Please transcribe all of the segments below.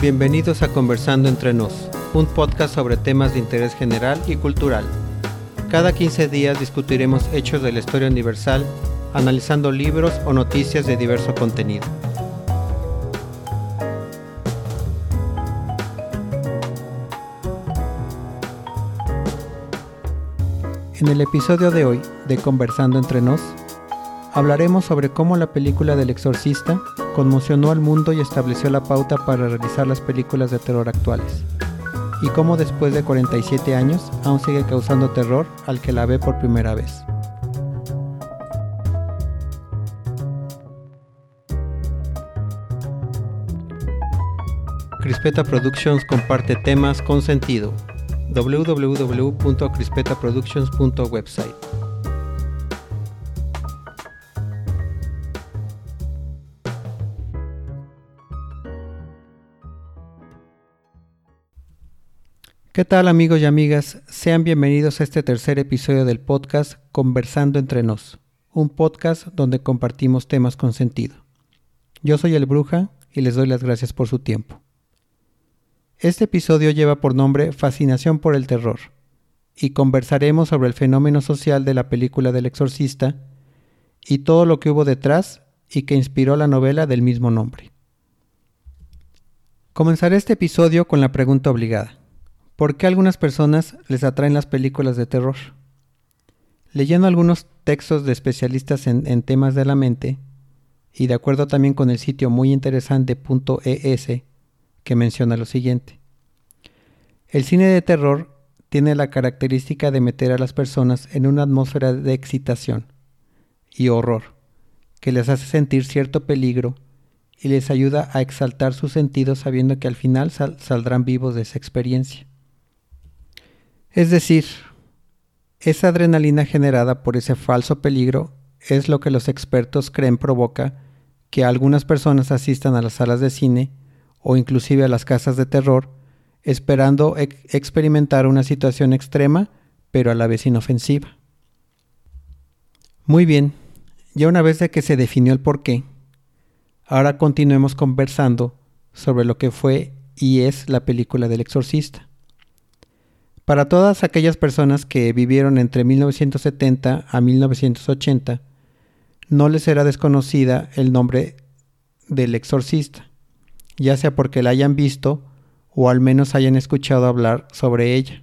Bienvenidos a Conversando entre Nos, un podcast sobre temas de interés general y cultural. Cada 15 días discutiremos hechos de la historia universal, analizando libros o noticias de diverso contenido. En el episodio de hoy de Conversando entre Nos, hablaremos sobre cómo la película del exorcista conmocionó al mundo y estableció la pauta para realizar las películas de terror actuales, y cómo después de 47 años aún sigue causando terror al que la ve por primera vez. Crispeta Productions comparte temas con sentido. www.crispetaproductions.website ¿Qué tal amigos y amigas? Sean bienvenidos a este tercer episodio del podcast Conversando entre nos, un podcast donde compartimos temas con sentido. Yo soy el Bruja y les doy las gracias por su tiempo. Este episodio lleva por nombre Fascinación por el Terror y conversaremos sobre el fenómeno social de la película del exorcista y todo lo que hubo detrás y que inspiró la novela del mismo nombre. Comenzaré este episodio con la pregunta obligada. ¿Por qué a algunas personas les atraen las películas de terror? Leyendo algunos textos de especialistas en, temas de la mente, y de acuerdo también con el sitio muy interesante .es, que menciona lo siguiente. El cine de terror tiene la característica de meter a las personas en una atmósfera de excitación y horror, que les hace sentir cierto peligro y les ayuda a exaltar sus sentidos sabiendo que al final saldrán vivos de esa experiencia. Es decir, esa adrenalina generada por ese falso peligro es lo que los expertos creen provoca que algunas personas asistan a las salas de cine o inclusive a las casas de terror esperando experimentar una situación extrema pero a la vez inofensiva. Muy bien, ya una vez que se definió el porqué, ahora continuemos conversando sobre lo que fue y es la película del exorcista. Para todas aquellas personas que vivieron entre 1970 a 1980, no les será desconocida el nombre del exorcista, ya sea porque la hayan visto o al menos hayan escuchado hablar sobre ella.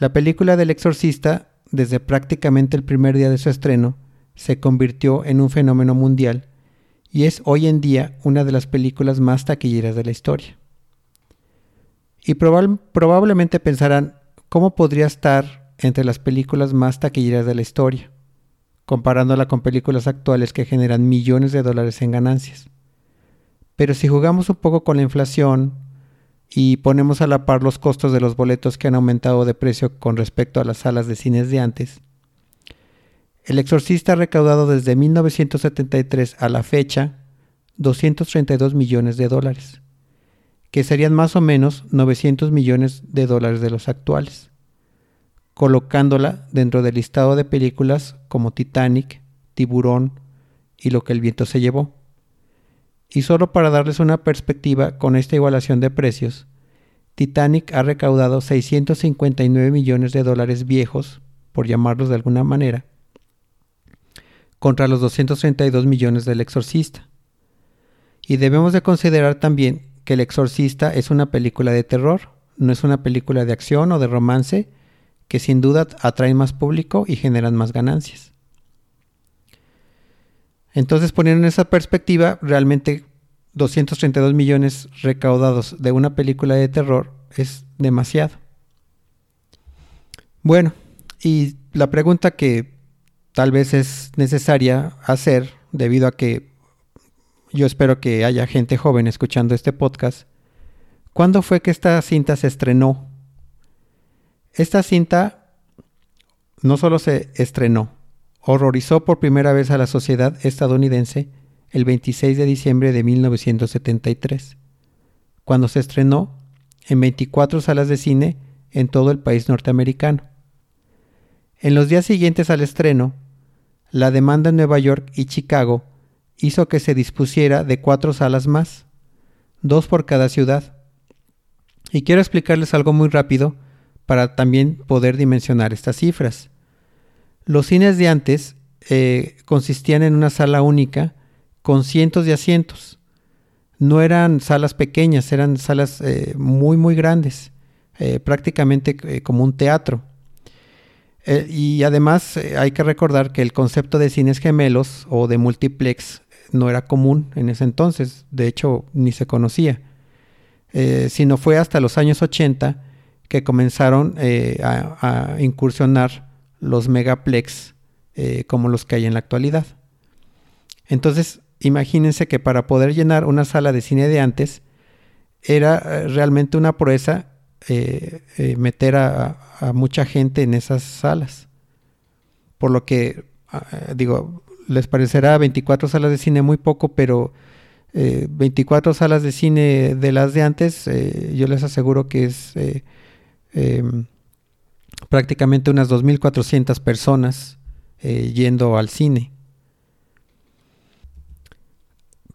La película del exorcista, desde prácticamente el primer día de su estreno, se convirtió en un fenómeno mundial y es hoy en día una de las películas más taquilleras de la historia. Y probablemente pensarán, ¿cómo podría estar entre las películas más taquilleras de la historia, comparándola con películas actuales que generan millones de dólares en ganancias? Pero si jugamos un poco con la inflación y ponemos a la par los costos de los boletos que han aumentado de precio con respecto a las salas de cines de antes, El Exorcista ha recaudado desde 1973 a la fecha 232 millones de dólares que serían más o menos 900 millones de dólares de los actuales, colocándola dentro del listado de películas como Titanic, Tiburón y Lo que el viento se llevó. Y solo para darles una perspectiva con esta igualación de precios, Titanic ha recaudado 659 millones de dólares viejos, por llamarlos de alguna manera, contra los 232 millones del exorcista. Y debemos de considerar también que El Exorcista es una película de terror, no es una película de acción o de romance, que sin duda atraen más público y generan más ganancias. Entonces, poniendo en esa perspectiva, realmente 232 millones recaudados de una película de terror es demasiado. Bueno, y la pregunta que tal vez es necesaria hacer, debido a que yo espero que haya gente joven escuchando este podcast. ¿Cuándo fue que esta cinta se estrenó? Esta cinta no solo se estrenó, horrorizó por primera vez a la sociedad estadounidense el 26 de diciembre de 1973, cuando se estrenó en 24 salas de cine en todo el país norteamericano. En los días siguientes al estreno, la demanda en Nueva York y Chicago hizo que se dispusiera de cuatro salas más, dos por cada ciudad. Y quiero explicarles algo muy rápido para también poder dimensionar estas cifras. Los cines de antes eh, consistían en una sala única con cientos de asientos. No eran salas pequeñas, eran salas eh, muy, muy grandes, eh, prácticamente como un teatro. y además hay que recordar que el concepto de cines gemelos o de multiplex no era común en ese entonces, de hecho ni se conocía, sino fue hasta los años 80 que comenzaron a, a incursionar los megaplex eh, como los que hay en la actualidad. Entonces, imagínense que para poder llenar una sala de cine de antes, era eh, realmente una proeza eh, meter a, mucha gente en esas salas. Por lo que, ah, digo, les parecerá 24 salas de cine muy poco, pero 24 salas de cine de las de antes, yo les aseguro que es em, prácticamente unas 2.400 personas eh, yendo al cine.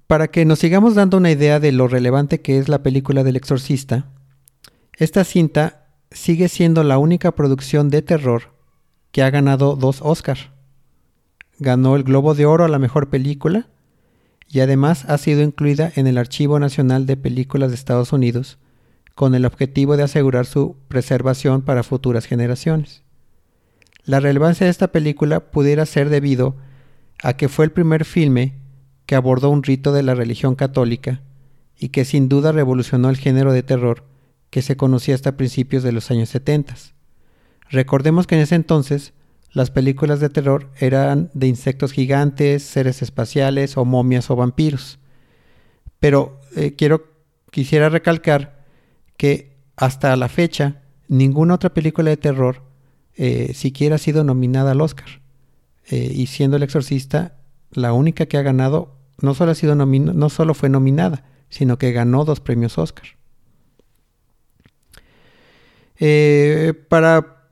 Para que nos sigamos dando una idea de lo relevante que es la película del exorcista, esta cinta sigue siendo la única producción de terror que ha ganado dos Oscars. Ganó el Globo de Oro a la mejor película y además ha sido incluida en el Archivo Nacional de Películas de Estados Unidos con el objetivo de asegurar su preservación para futuras generaciones. La relevancia de esta película pudiera ser debido a que fue el primer filme que abordó un rito de la religión católica y que sin duda revolucionó el género de terror que se conocía hasta principios de los años 70. Recordemos que en ese entonces las películas de terror eran de insectos gigantes, seres espaciales o momias o vampiros. Pero eh, quiero quisiera recalcar que hasta la fecha ninguna otra película de terror eh, siquiera ha sido nominada al Oscar. Eh, y siendo El Exorcista la única que ha ganado, no solo, ha sido no solo fue nominada, sino que ganó dos premios Oscar. Para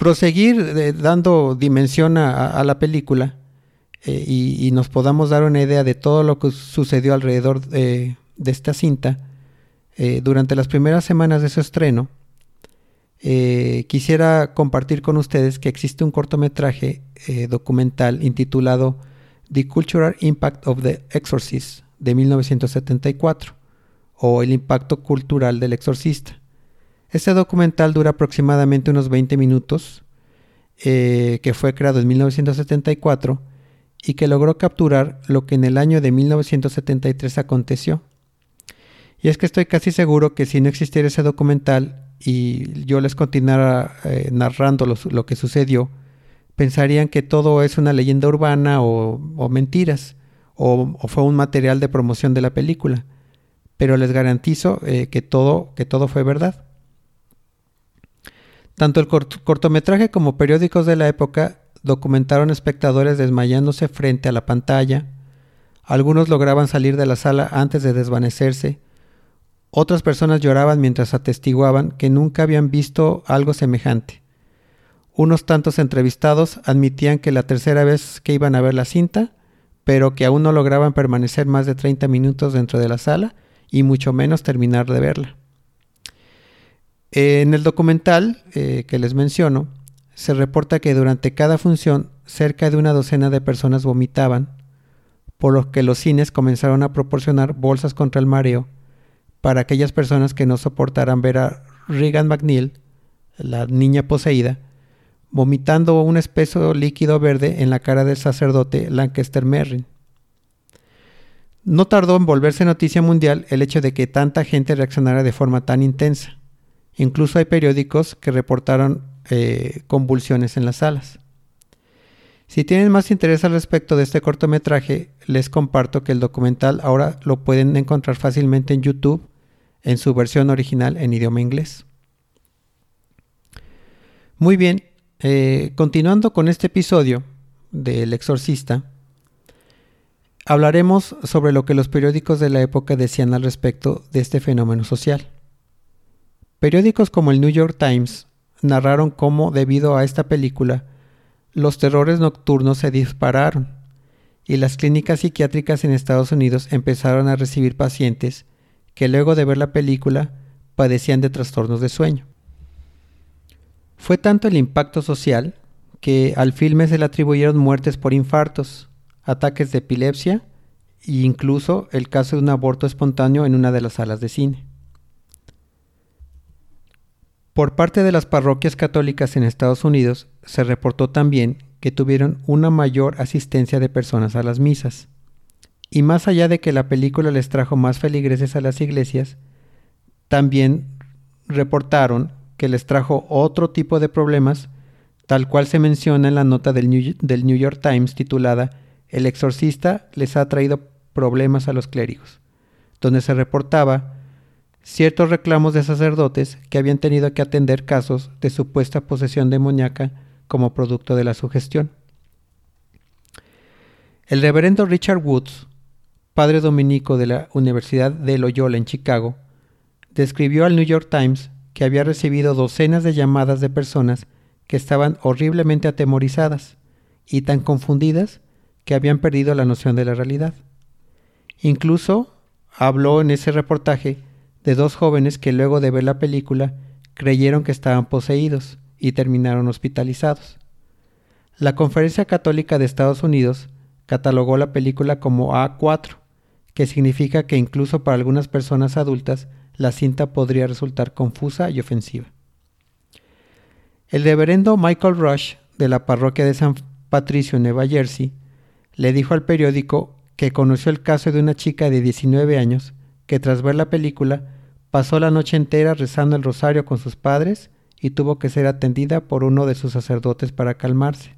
proseguir dando dimensión a, la película y, nos podamos dar una idea de todo lo que sucedió alrededor de esta cinta, eh, durante las primeras semanas de su estreno, eh, quisiera compartir con ustedes que existe un cortometraje eh, documental intitulado The Cultural Impact of the Exorcist de 1974 o El impacto cultural del exorcista. Este documental dura aproximadamente unos 20 minutos, que fue creado en 1974 y que logró capturar lo que en el año de 1973 aconteció. Y es que estoy casi seguro que si no existiera ese documental y yo les continuara eh, narrando lo, que sucedió, pensarían que todo es una leyenda urbana o, mentiras, o, fue un material de promoción de la película. Pero les garantizo eh, que, todo, que todo fue verdad. Tanto el cortometraje como periódicos de la época documentaron espectadores desmayándose frente a la pantalla. Algunos lograban salir de la sala antes de desvanecerse otras personas lloraban mientras atestiguaban que nunca habían visto algo semejante. Unos tantos entrevistados admitían que la tercera vez que iban a ver la cinta, pero que aún no lograban permanecer más de 30 minutos dentro de la sala y mucho menos terminar de verla. En el documental eh, que les menciono, se reporta que durante cada función cerca de una docena de personas vomitaban, por lo que los cines comenzaron a proporcionar bolsas contra el mareo para aquellas personas que no soportaran ver a Regan McNeil, la niña poseída, vomitando un espeso líquido verde en la cara del sacerdote Lancaster Merrin. No tardó en volverse noticia mundial el hecho de que tanta gente reaccionara de forma tan intensa. Incluso hay periódicos que reportaron eh, convulsiones en las salas. Si tienen más interés al respecto de este cortometraje, les comparto que el documental ahora lo pueden encontrar fácilmente en YouTube en su versión original en idioma inglés. Muy bien, eh, continuando con este episodio del exorcista, hablaremos sobre lo que los periódicos de la época decían al respecto de este fenómeno social. Periódicos como el New York Times narraron cómo, debido a esta película, los terrores nocturnos se dispararon y las clínicas psiquiátricas en Estados Unidos empezaron a recibir pacientes que luego de ver la película padecían de trastornos de sueño. Fue tanto el impacto social que al filme se le atribuyeron muertes por infartos, ataques de epilepsia e incluso el caso de un aborto espontáneo en una de las salas de cine. Por parte de las parroquias católicas en Estados Unidos se reportó también que tuvieron una mayor asistencia de personas a las misas. Y más allá de que la película les trajo más feligreses a las iglesias, también reportaron que les trajo otro tipo de problemas, tal cual se menciona en la nota del New, del New York Times titulada El exorcista les ha traído problemas a los clérigos, donde se reportaba ciertos reclamos de sacerdotes que habían tenido que atender casos de supuesta posesión demoníaca como producto de la sugestión. El reverendo Richard Woods, padre dominico de la Universidad de Loyola en Chicago, describió al New York Times que había recibido docenas de llamadas de personas que estaban horriblemente atemorizadas y tan confundidas que habían perdido la noción de la realidad. Incluso habló en ese reportaje de dos jóvenes que luego de ver la película creyeron que estaban poseídos y terminaron hospitalizados. La Conferencia Católica de Estados Unidos catalogó la película como A4, que significa que incluso para algunas personas adultas la cinta podría resultar confusa y ofensiva. El reverendo Michael Rush, de la parroquia de San Patricio, Nueva Jersey, le dijo al periódico que conoció el caso de una chica de 19 años que tras ver la película pasó la noche entera rezando el rosario con sus padres y tuvo que ser atendida por uno de sus sacerdotes para calmarse.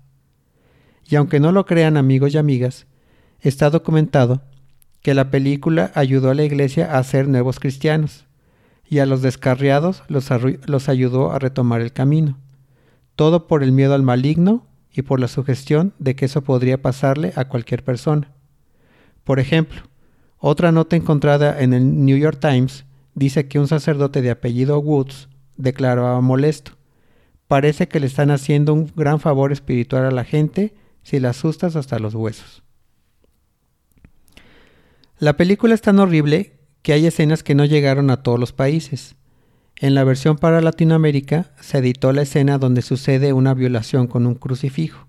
Y aunque no lo crean amigos y amigas, está documentado que la película ayudó a la iglesia a ser nuevos cristianos y a los descarriados los, los ayudó a retomar el camino. Todo por el miedo al maligno y por la sugestión de que eso podría pasarle a cualquier persona. Por ejemplo, otra nota encontrada en el New York Times dice que un sacerdote de apellido Woods declaraba molesto. Parece que le están haciendo un gran favor espiritual a la gente si la asustas hasta los huesos. La película es tan horrible que hay escenas que no llegaron a todos los países. En la versión para Latinoamérica se editó la escena donde sucede una violación con un crucifijo.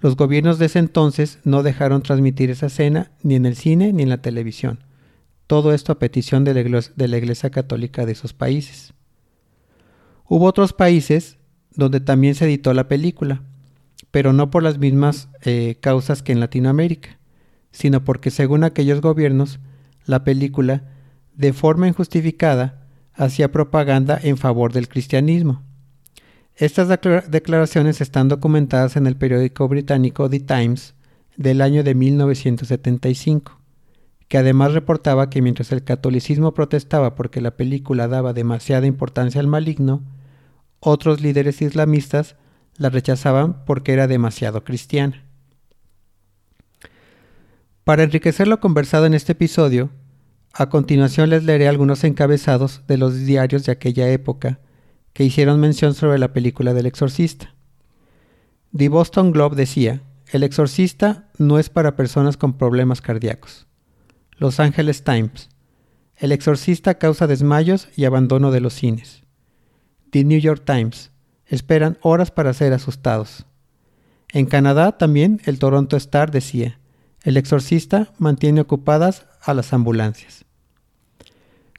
Los gobiernos de ese entonces no dejaron transmitir esa escena ni en el cine ni en la televisión. Todo esto a petición de la, Iglesia, Católica de esos países. Hubo otros países donde también se editó la película, pero no por las mismas eh, causas que en Latinoamérica, sino porque según aquellos gobiernos, la película, de forma injustificada, hacía propaganda en favor del cristianismo estas declaraciones están documentadas en el periódico británico The Times del año de 1975, que además reportaba que mientras el catolicismo protestaba porque la película daba demasiada importancia al maligno, otros líderes islamistas la rechazaban porque era demasiado cristiana. Para enriquecer lo conversado en este episodio, a continuación les leeré algunos encabezados de los diarios de aquella época que hicieron mención sobre la película del exorcista. The Boston Globe decía, el exorcista no es para personas con problemas cardíacos. Los Angeles Times, el exorcista causa desmayos y abandono de los cines. The New York Times, esperan horas para ser asustados. En Canadá también el Toronto Star decía, el exorcista mantiene ocupadas a las ambulancias.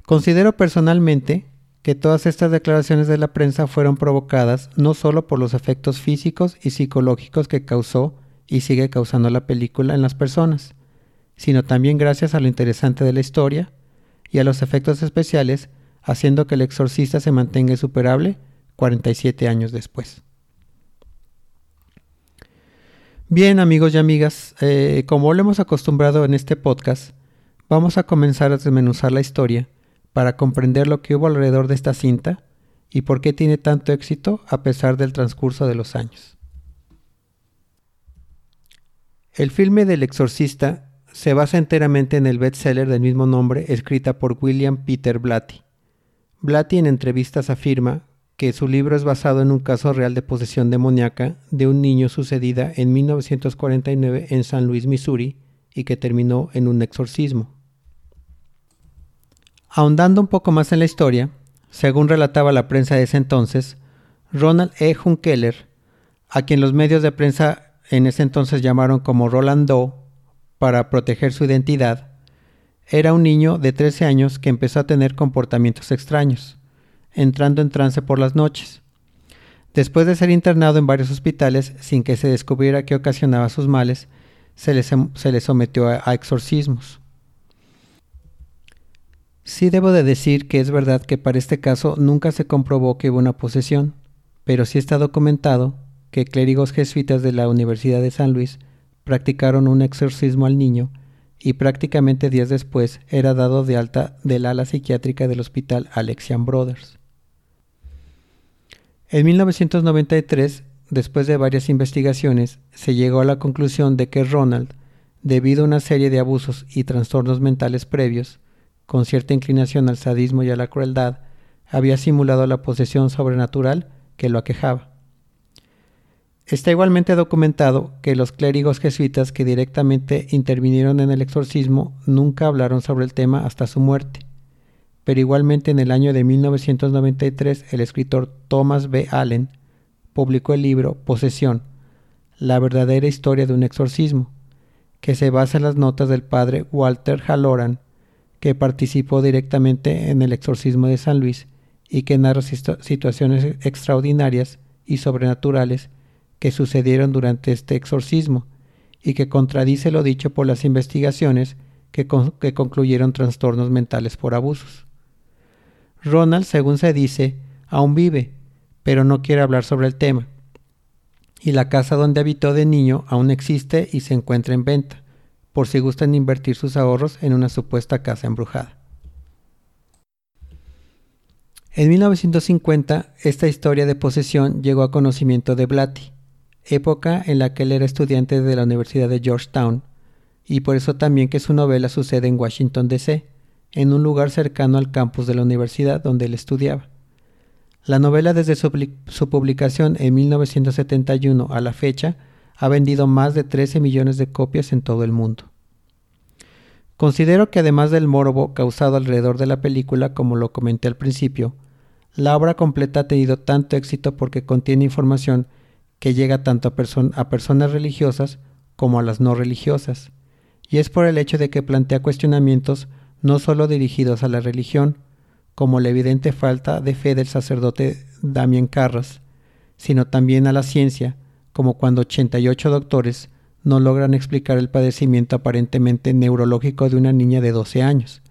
Considero personalmente que todas estas declaraciones de la prensa fueron provocadas no solo por los efectos físicos y psicológicos que causó y sigue causando la película en las personas, sino también gracias a lo interesante de la historia y a los efectos especiales, haciendo que el exorcista se mantenga insuperable 47 años después. Bien amigos y amigas, eh, como lo hemos acostumbrado en este podcast, vamos a comenzar a desmenuzar la historia para comprender lo que hubo alrededor de esta cinta y por qué tiene tanto éxito a pesar del transcurso de los años. El filme del exorcista se basa enteramente en el bestseller del mismo nombre escrita por William Peter Blatty. Blatty en entrevistas afirma, que su libro es basado en un caso real de posesión demoníaca de un niño sucedida en 1949 en San Luis, Missouri, y que terminó en un exorcismo. Ahondando un poco más en la historia, según relataba la prensa de ese entonces, Ronald E. Hunkeler, a quien los medios de prensa en ese entonces llamaron como Roland Doe para proteger su identidad, era un niño de 13 años que empezó a tener comportamientos extraños, entrando en trance por las noches. Después de ser internado en varios hospitales sin que se descubriera qué ocasionaba sus males, se le, sometió a exorcismos. Sí debo de decir que es verdad que para este caso nunca se comprobó que hubo una posesión, pero sí está documentado que clérigos jesuitas de la Universidad de San Luis practicaron un exorcismo al niño y prácticamente días después era dado de alta del ala psiquiátrica del hospital Alexian Brothers. En 1993, después de varias investigaciones, se llegó a la conclusión de que Ronald, debido a una serie de abusos y trastornos mentales previos, con cierta inclinación al sadismo y a la crueldad, había simulado la posesión sobrenatural que lo aquejaba. Está igualmente documentado que los clérigos jesuitas que directamente intervinieron en el exorcismo nunca hablaron sobre el tema hasta su muerte. Pero igualmente en el año de 1993 el escritor Thomas B. Allen publicó el libro Posesión, la verdadera historia de un exorcismo, que se basa en las notas del padre Walter Halloran, que participó directamente en el exorcismo de San Luis y que narra situaciones extraordinarias y sobrenaturales que sucedieron durante este exorcismo y que contradice lo dicho por las investigaciones que, que concluyeron trastornos mentales por abusos. Ronald, según se dice, aún vive, pero no quiere hablar sobre el tema. Y la casa donde habitó de niño aún existe y se encuentra en venta, por si gustan invertir sus ahorros en una supuesta casa embrujada. En 1950, esta historia de posesión llegó a conocimiento de Blatty, época en la que él era estudiante de la Universidad de Georgetown, y por eso también que su novela sucede en Washington, D.C., en un lugar cercano al campus de la universidad donde él estudiaba. La novela desde su, publicación en 1971 a la fecha ha vendido más de 13 millones de copias en todo el mundo. Considero que además del morbo causado alrededor de la película, como lo comenté al principio, la obra completa ha tenido tanto éxito porque contiene información que llega tanto a, personas religiosas como a las no religiosas, y es por el hecho de que plantea cuestionamientos no solo dirigidos a la religión, como la evidente falta de fe del sacerdote Damien Carras, sino también a la ciencia, como cuando 88 doctores no logran explicar el padecimiento aparentemente neurológico de una niña de 12 años.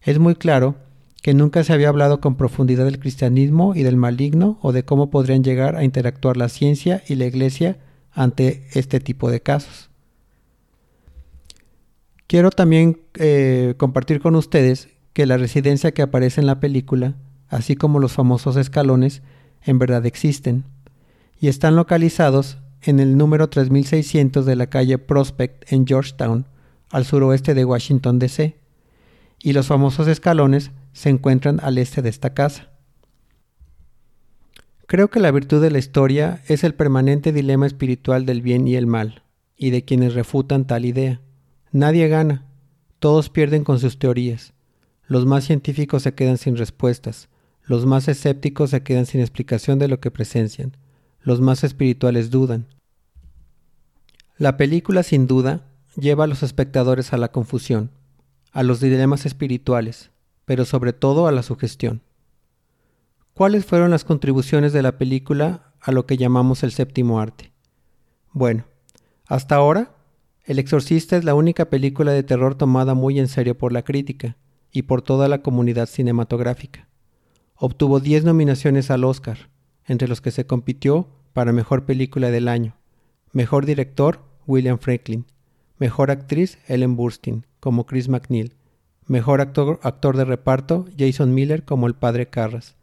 Es muy claro que nunca se había hablado con profundidad del cristianismo y del maligno o de cómo podrían llegar a interactuar la ciencia y la iglesia ante este tipo de casos. Quiero también eh, compartir con ustedes que la residencia que aparece en la película, así como los famosos escalones, en verdad existen y están localizados en el número 3600 de la calle Prospect en Georgetown, al suroeste de Washington, D.C. Y los famosos escalones se encuentran al este de esta casa. Creo que la virtud de la historia es el permanente dilema espiritual del bien y el mal, y de quienes refutan tal idea. Nadie gana, todos pierden con sus teorías. Los más científicos se quedan sin respuestas, los más escépticos se quedan sin explicación de lo que presencian, los más espirituales dudan. La película sin duda lleva a los espectadores a la confusión, a los dilemas espirituales, pero sobre todo a la sugestión. ¿Cuáles fueron las contribuciones de la película a lo que llamamos el séptimo arte? Bueno, hasta ahora, El Exorcista es la única película de terror tomada muy en serio por la crítica y por toda la comunidad cinematográfica. Obtuvo 10 nominaciones al Oscar, entre los que se compitió para Mejor Película del Año, Mejor Director, William Franklin, Mejor Actriz, Ellen Burstyn, como Chris McNeil, Mejor actor, actor de reparto, Jason Miller como el padre Carras.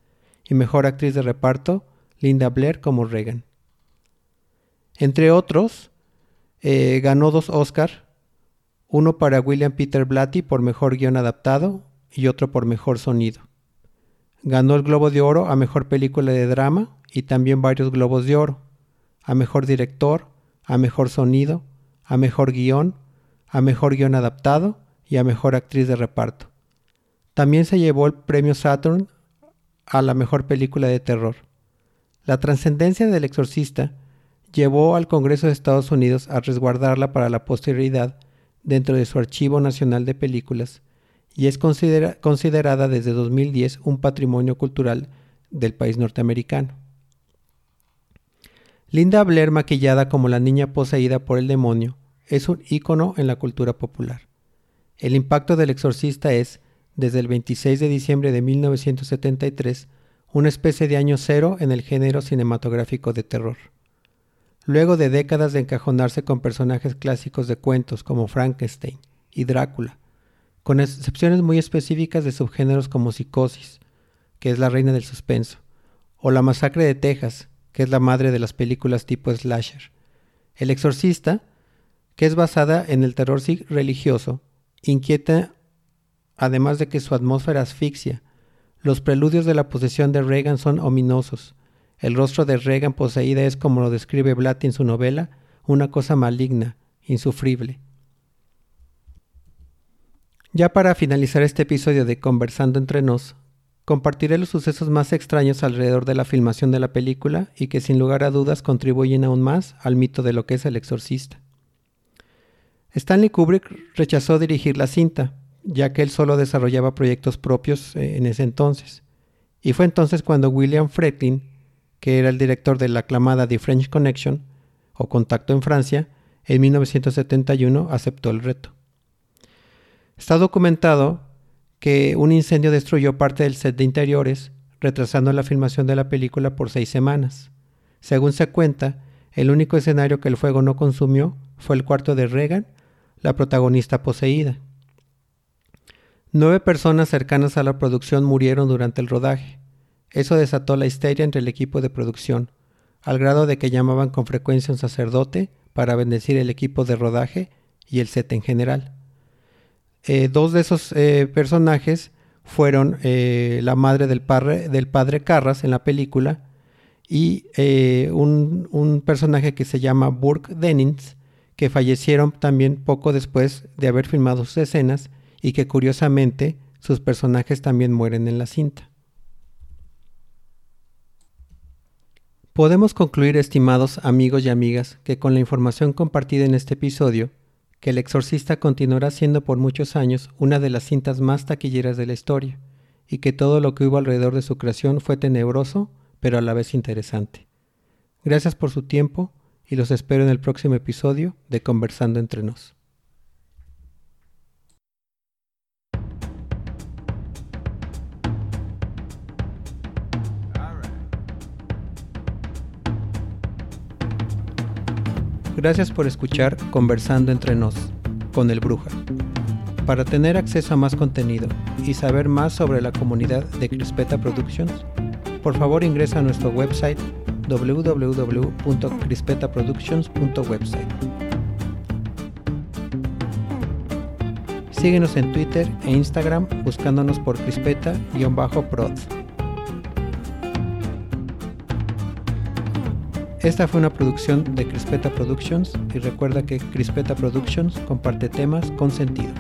Y mejor actriz de reparto, Linda Blair como Regan. Entre otros, eh, ganó dos Oscar, uno para William Peter Blatty por mejor guion adaptado y otro por mejor sonido. Ganó el Globo de Oro a Mejor Película de Drama y también varios Globos de Oro, a Mejor Director, a Mejor Sonido, a Mejor Guión, a Mejor Guión Adaptado y a Mejor Actriz de Reparto. También se llevó el Premio Saturn a la Mejor Película de Terror. La trascendencia del exorcista llevó al Congreso de Estados Unidos a resguardarla para la posterioridad dentro de su Archivo Nacional de Películas y es considerada desde 2010 un patrimonio cultural del país norteamericano. Linda Blair maquillada como la niña poseída por el demonio es un ícono en la cultura popular. El impacto del exorcista es, desde el 26 de diciembre de 1973, una especie de año cero en el género cinematográfico de terror. Luego de décadas de encajonarse con personajes clásicos de cuentos como Frankenstein y Drácula, con excepciones muy específicas de subgéneros como Psicosis, que es la reina del suspenso, o La masacre de Texas, que es la madre de las películas tipo slasher. El exorcista, que es basada en el terror religioso, inquieta además de que su atmósfera asfixia. Los preludios de la posesión de Reagan son ominosos. El rostro de Reagan poseída es, como lo describe Blatty en su novela, una cosa maligna, insufrible. Ya para finalizar este episodio de Conversando entre nos, compartiré los sucesos más extraños alrededor de la filmación de la película y que sin lugar a dudas contribuyen aún más al mito de lo que es el exorcista. Stanley Kubrick rechazó dirigir la cinta, ya que él solo desarrollaba proyectos propios eh, en ese entonces. Y fue entonces cuando William Fretlin, que era el director de la aclamada The French Connection, o Contacto en Francia, en 1971 aceptó el reto. Está documentado que un incendio destruyó parte del set de interiores, retrasando la filmación de la película por seis semanas. Según se cuenta, el único escenario que el fuego no consumió fue el cuarto de Reagan, la protagonista poseída. Nueve personas cercanas a la producción murieron durante el rodaje. Eso desató la histeria entre el equipo de producción, al grado de que llamaban con frecuencia a un sacerdote para bendecir el equipo de rodaje y el set en general. Eh, dos de esos eh, personajes fueron eh, la madre del padre, del padre Carras en la película y un, un, personaje que se llama Burke Dennings, que fallecieron también poco después de haber filmado sus escenas y que curiosamente sus personajes también mueren en la cinta. Podemos concluir, estimados amigos y amigas, que con la información compartida en este episodio, que El Exorcista continuará siendo por muchos años una de las cintas más taquilleras de la historia, y que todo lo que hubo alrededor de su creación fue tenebroso, pero a la vez interesante. Gracias por su tiempo y los espero en el próximo episodio de Conversando entre nos. Gracias por escuchar Conversando entre nos con el Bruja. Para tener acceso a más contenido y saber más sobre la comunidad de Crispeta Productions, por favor ingresa a nuestro website www.crispetaproductions.website. Síguenos en Twitter e Instagram buscándonos por crispeta-prod. Esta fue una producción de Crispeta Productions y recuerda que Crispeta Productions comparte temas con sentido.